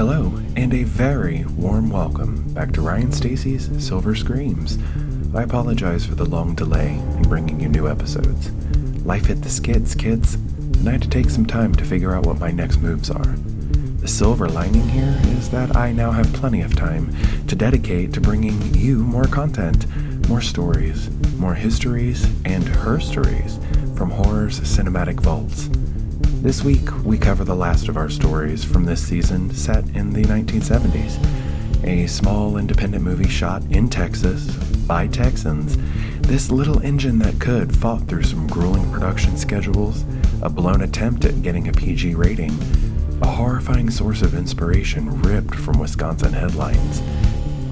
Hello, and a very warm welcome back to Ryan Stacy's Silver Screams. I apologize for the long delay in bringing you new episodes. Life hit the skids, kids, and I had to take some time to figure out what my next moves are. The silver lining here is that I now have plenty of time to dedicate to bringing you more content, more stories, more histories, and herstories from horror's cinematic vaults. This week, we cover the last of our stories from this season set in the 1970s. A small independent movie shot in Texas by Texans. This little engine that could fought through some grueling production schedules, a blown attempt at getting a PG rating, a horrifying source of inspiration ripped from Wisconsin headlines,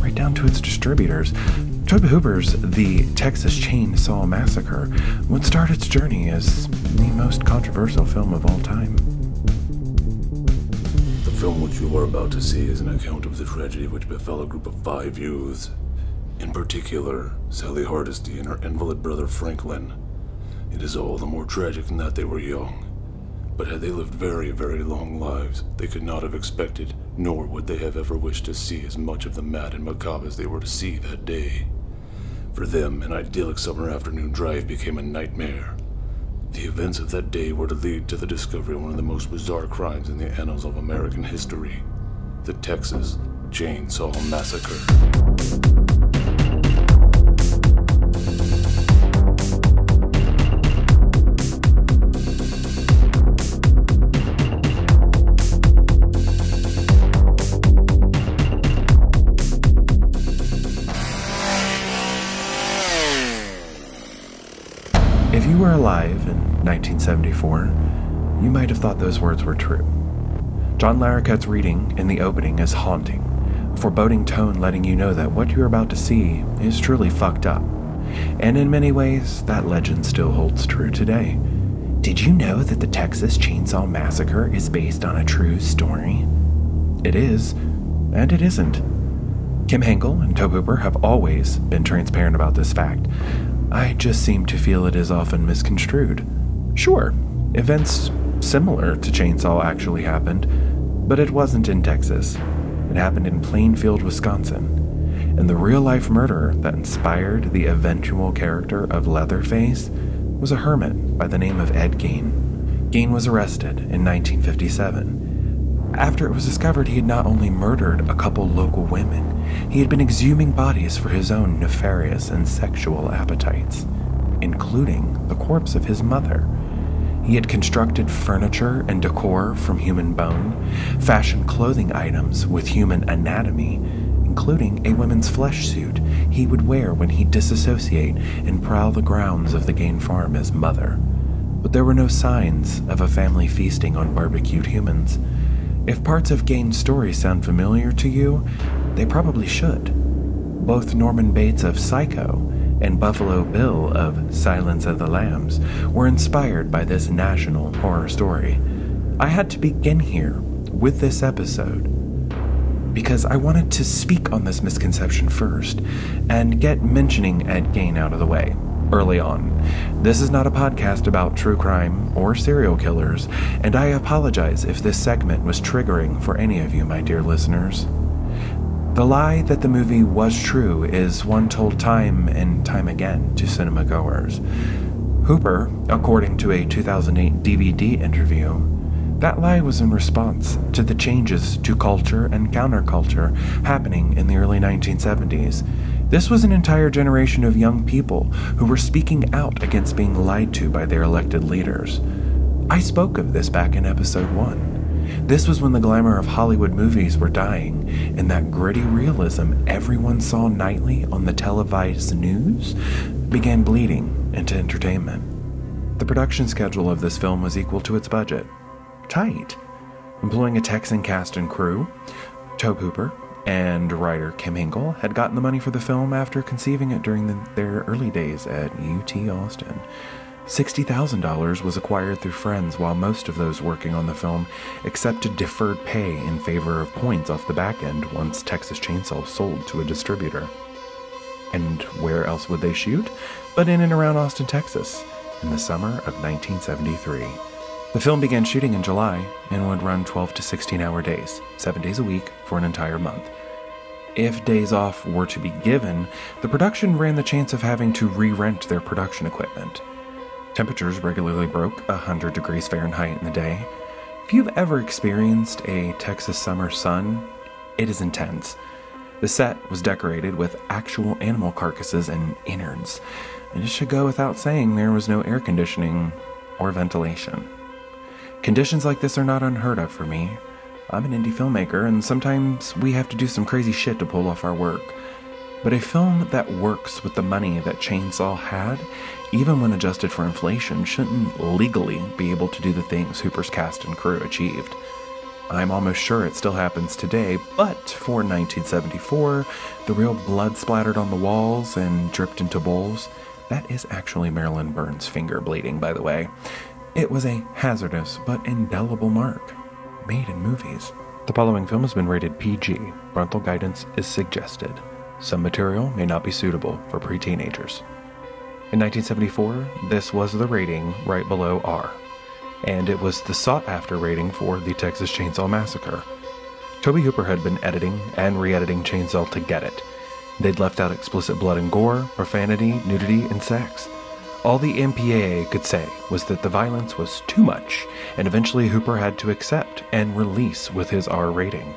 right down to its distributors. Tobe Hooper's The Texas Chainsaw Massacre would start its journey as the most controversial film of all time. The film which you are about to see is an account of the tragedy which befell a group of five youths. In particular, Sally Hardesty and her invalid brother Franklin. It is all the more tragic in that they were young. But had they lived very, very long lives, they could not have expected, nor would they have ever wished to see as much of the mad and macabre as they were to see that day. For them, an idyllic summer afternoon drive became a nightmare. The events of that day were to lead to the discovery of one of the most bizarre crimes in the annals of American history the Texas Chainsaw Massacre. 1974, you might have thought those words were true. John Larroquette's reading in the opening is haunting, a foreboding tone letting you know that what you're about to see is truly fucked up. And in many ways, that legend still holds true today. Did you know that the Texas Chainsaw Massacre is based on a true story? It is, and it isn't. Kim Henkel and Tobe Hooper have always been transparent about this fact. I just seem to feel it is often misconstrued. Sure, events similar to Chainsaw actually happened, but it wasn't in Texas. It happened in Plainfield, Wisconsin. And the real life murderer that inspired the eventual character of Leatherface was a hermit by the name of Ed Gein. Gein was arrested in 1957 after it was discovered he had not only murdered a couple local women, he had been exhuming bodies for his own nefarious and sexual appetites, including the corpse of his mother. He had constructed furniture and decor from human bone, fashioned clothing items with human anatomy, including a woman's flesh suit he would wear when he'd disassociate and prowl the grounds of the Gein farm as mother. But there were no signs of a family feasting on barbecued humans. If parts of Gein's story sound familiar to you, they probably should. Both Norman Bates of Psycho and Buffalo Bill of Silence of the Lambs were inspired by this national horror story. I had to begin here with this episode because I wanted to speak on this misconception first and get mentioning Ed Gein out of the way early on. This is not a podcast about true crime or serial killers, and I apologize if this segment was triggering for any of you, my dear listeners. The lie that the movie was true is one told time and time again to cinema goers. Hooper, according to a 2008 DVD interview, that lie was in response to the changes to culture and counterculture happening in the early 1970s. This was an entire generation of young people who were speaking out against being lied to by their elected leaders. I spoke of this back in episode 1. This was when the glamour of Hollywood movies were dying, and that gritty realism everyone saw nightly on the televised news began bleeding into entertainment. The production schedule of this film was equal to its budget tight, employing a Texan cast and crew. Tobe Hooper and writer Kim Henkel had gotten the money for the film after conceiving it during the, their early days at UT Austin. $60,000 was acquired through friends, while most of those working on the film accepted deferred pay in favor of points off the back end once Texas Chainsaw sold to a distributor. And where else would they shoot? But in and around Austin, Texas, in the summer of 1973. The film began shooting in July and would run 12 to 16 hour days, seven days a week for an entire month. If days off were to be given, the production ran the chance of having to re rent their production equipment. Temperatures regularly broke 100 degrees Fahrenheit in the day. If you've ever experienced a Texas summer sun, it is intense. The set was decorated with actual animal carcasses and innards. And it should go without saying there was no air conditioning or ventilation. Conditions like this are not unheard of for me. I'm an indie filmmaker, and sometimes we have to do some crazy shit to pull off our work. But a film that works with the money that Chainsaw had, even when adjusted for inflation, shouldn't legally be able to do the things Hooper's cast and crew achieved. I'm almost sure it still happens today, but for 1974, the real blood splattered on the walls and dripped into bowls, that is actually Marilyn Burns' finger bleeding, by the way. It was a hazardous but indelible mark, made in movies. The following film has been rated PG. Parental guidance is suggested. Some material may not be suitable for pre-teenagers. In 1974, this was the rating right below R and it was the sought after rating for the Texas Chainsaw Massacre. Tobe Hooper had been editing and re editing Chainsaw to get it. They'd left out explicit blood and gore, profanity, nudity, and sex. All the MPAA could say was that the violence was too much, and eventually Hooper had to accept and release with his R rating.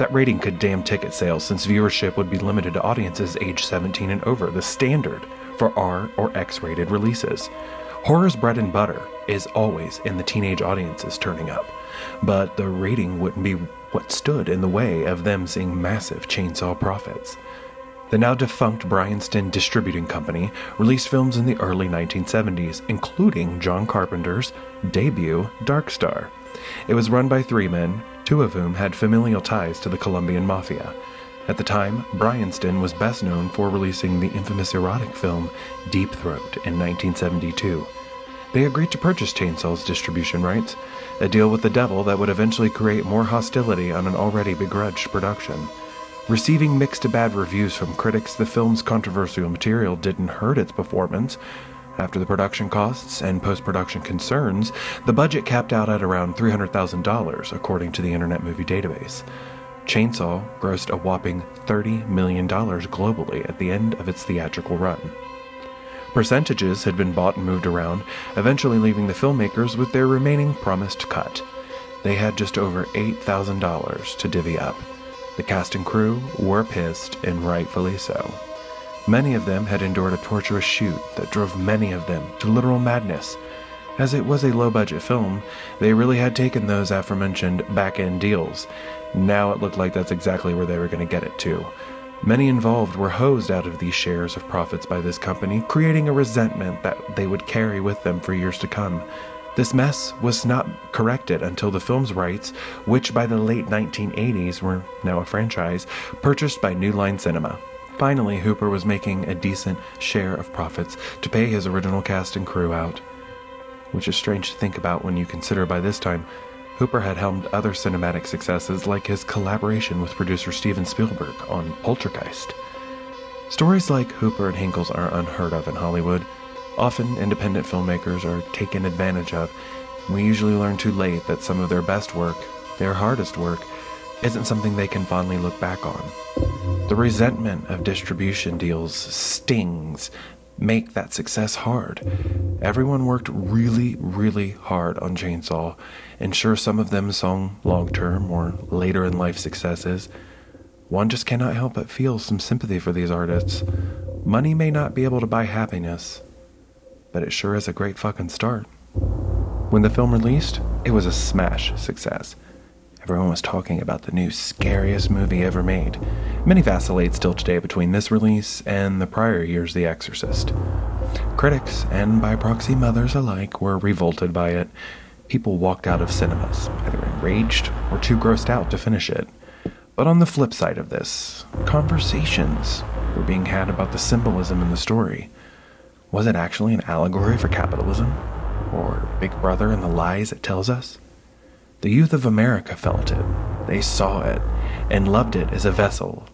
That rating could damn ticket sales since viewership would be limited to audiences age 17 and over, the standard for R or X rated releases. Horror's bread and butter is always in the teenage audiences turning up, but the rating wouldn't be what stood in the way of them seeing massive chainsaw profits. The now defunct Bryanston Distributing Company released films in the early 1970s, including John Carpenter's debut Dark Star. It was run by three men, two of whom had familial ties to the Colombian Mafia. At the time, Bryanston was best known for releasing the infamous erotic film Deep Throat in 1972. They agreed to purchase Chainsaw's distribution rights, a deal with the devil that would eventually create more hostility on an already begrudged production. Receiving mixed to bad reviews from critics, the film's controversial material didn't hurt its performance. After the production costs and post production concerns, the budget capped out at around $300,000, according to the Internet Movie Database. Chainsaw grossed a whopping $30 million globally at the end of its theatrical run. Percentages had been bought and moved around, eventually leaving the filmmakers with their remaining promised cut. They had just over $8,000 to divvy up. The cast and crew were pissed, and rightfully so. Many of them had endured a torturous shoot that drove many of them to literal madness. As it was a low budget film, they really had taken those aforementioned back end deals now it looked like that's exactly where they were going to get it to. Many involved were hosed out of these shares of profits by this company, creating a resentment that they would carry with them for years to come. This mess was not corrected until the film's rights, which by the late 1980s were now a franchise, purchased by New Line Cinema. Finally, Hooper was making a decent share of profits to pay his original cast and crew out. Which is strange to think about when you consider by this time Hooper had helmed other cinematic successes like his collaboration with producer Steven Spielberg on Poltergeist. Stories like Hooper and Henkel's are unheard of in Hollywood. Often, independent filmmakers are taken advantage of. We usually learn too late that some of their best work, their hardest work, isn't something they can fondly look back on. The resentment of distribution deals stings make that success hard. Everyone worked really, really hard on Chainsaw, and sure, some of them saw long term or later in life successes. One just cannot help but feel some sympathy for these artists. Money may not be able to buy happiness, but it sure is a great fucking start. When the film released, it was a smash success. Everyone was talking about the new scariest movie ever made. Many vacillate still today between this release and the prior year's The Exorcist. Critics, and by proxy mothers alike, were revolted by it. People walked out of cinemas, either enraged or too grossed out to finish it. But on the flip side of this, conversations were being had about the symbolism in the story. Was it actually an allegory for capitalism? Or Big Brother and the lies it tells us? The youth of America felt it, they saw it, and loved it as a vessel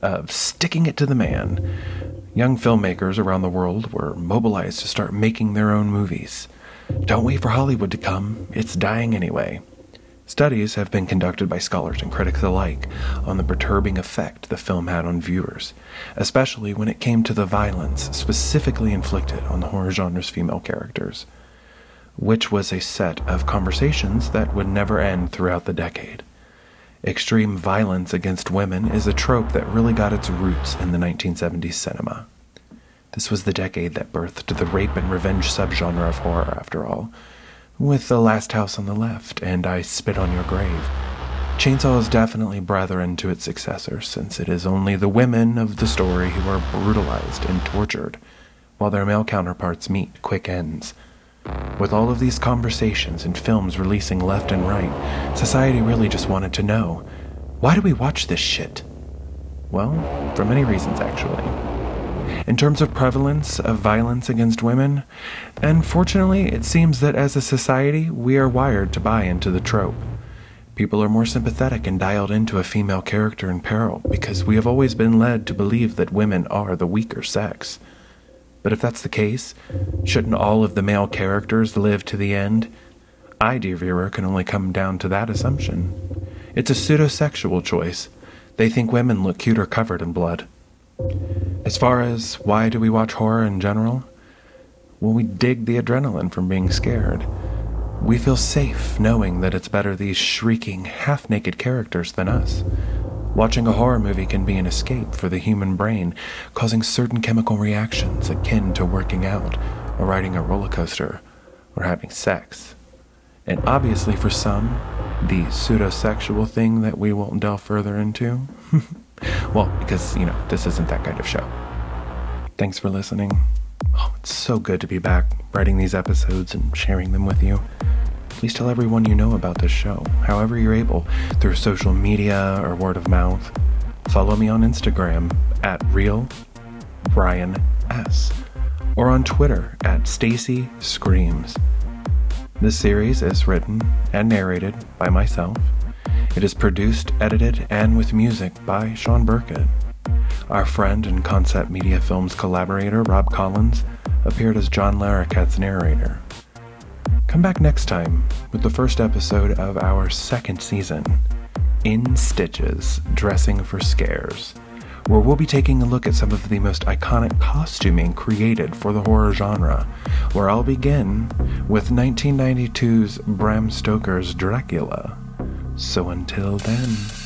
of sticking it to the man. Young filmmakers around the world were mobilized to start making their own movies. Don't wait for Hollywood to come, it's dying anyway. Studies have been conducted by scholars and critics alike on the perturbing effect the film had on viewers, especially when it came to the violence specifically inflicted on the horror genre's female characters, which was a set of conversations that would never end throughout the decade. Extreme violence against women is a trope that really got its roots in the 1970s cinema. This was the decade that birthed the rape and revenge subgenre of horror, after all with The Last House on the Left and I Spit on Your Grave. Chainsaw is definitely brethren to its successor, since it is only the women of the story who are brutalized and tortured, while their male counterparts meet quick ends. With all of these conversations and films releasing left and right, society really just wanted to know why do we watch this shit? Well, for many reasons, actually in terms of prevalence of violence against women. And fortunately, it seems that as a society, we are wired to buy into the trope. People are more sympathetic and dialed into a female character in peril because we have always been led to believe that women are the weaker sex. But if that's the case, shouldn't all of the male characters live to the end? I, dear viewer, can only come down to that assumption. It's a pseudo-sexual choice. They think women look cuter covered in blood. As far as why do we watch horror in general? Well, we dig the adrenaline from being scared. We feel safe knowing that it's better these shrieking, half naked characters than us. Watching a horror movie can be an escape for the human brain, causing certain chemical reactions akin to working out, or riding a roller coaster, or having sex. And obviously, for some, the pseudo-sexual thing that we won't delve further into. Well, because, you know, this isn't that kind of show. Thanks for listening. Oh, it's so good to be back writing these episodes and sharing them with you. Please tell everyone you know about this show, however you're able, through social media or word of mouth. Follow me on Instagram at real Brian S. or on Twitter at Stacy Screams. This series is written and narrated by myself it is produced, edited, and with music by Sean Burkett. Our friend and Concept Media Films collaborator, Rob Collins, appeared as John Larroquette's narrator. Come back next time with the first episode of our second season, In Stitches Dressing for Scares, where we'll be taking a look at some of the most iconic costuming created for the horror genre, where I'll begin with 1992's Bram Stoker's Dracula. So until then.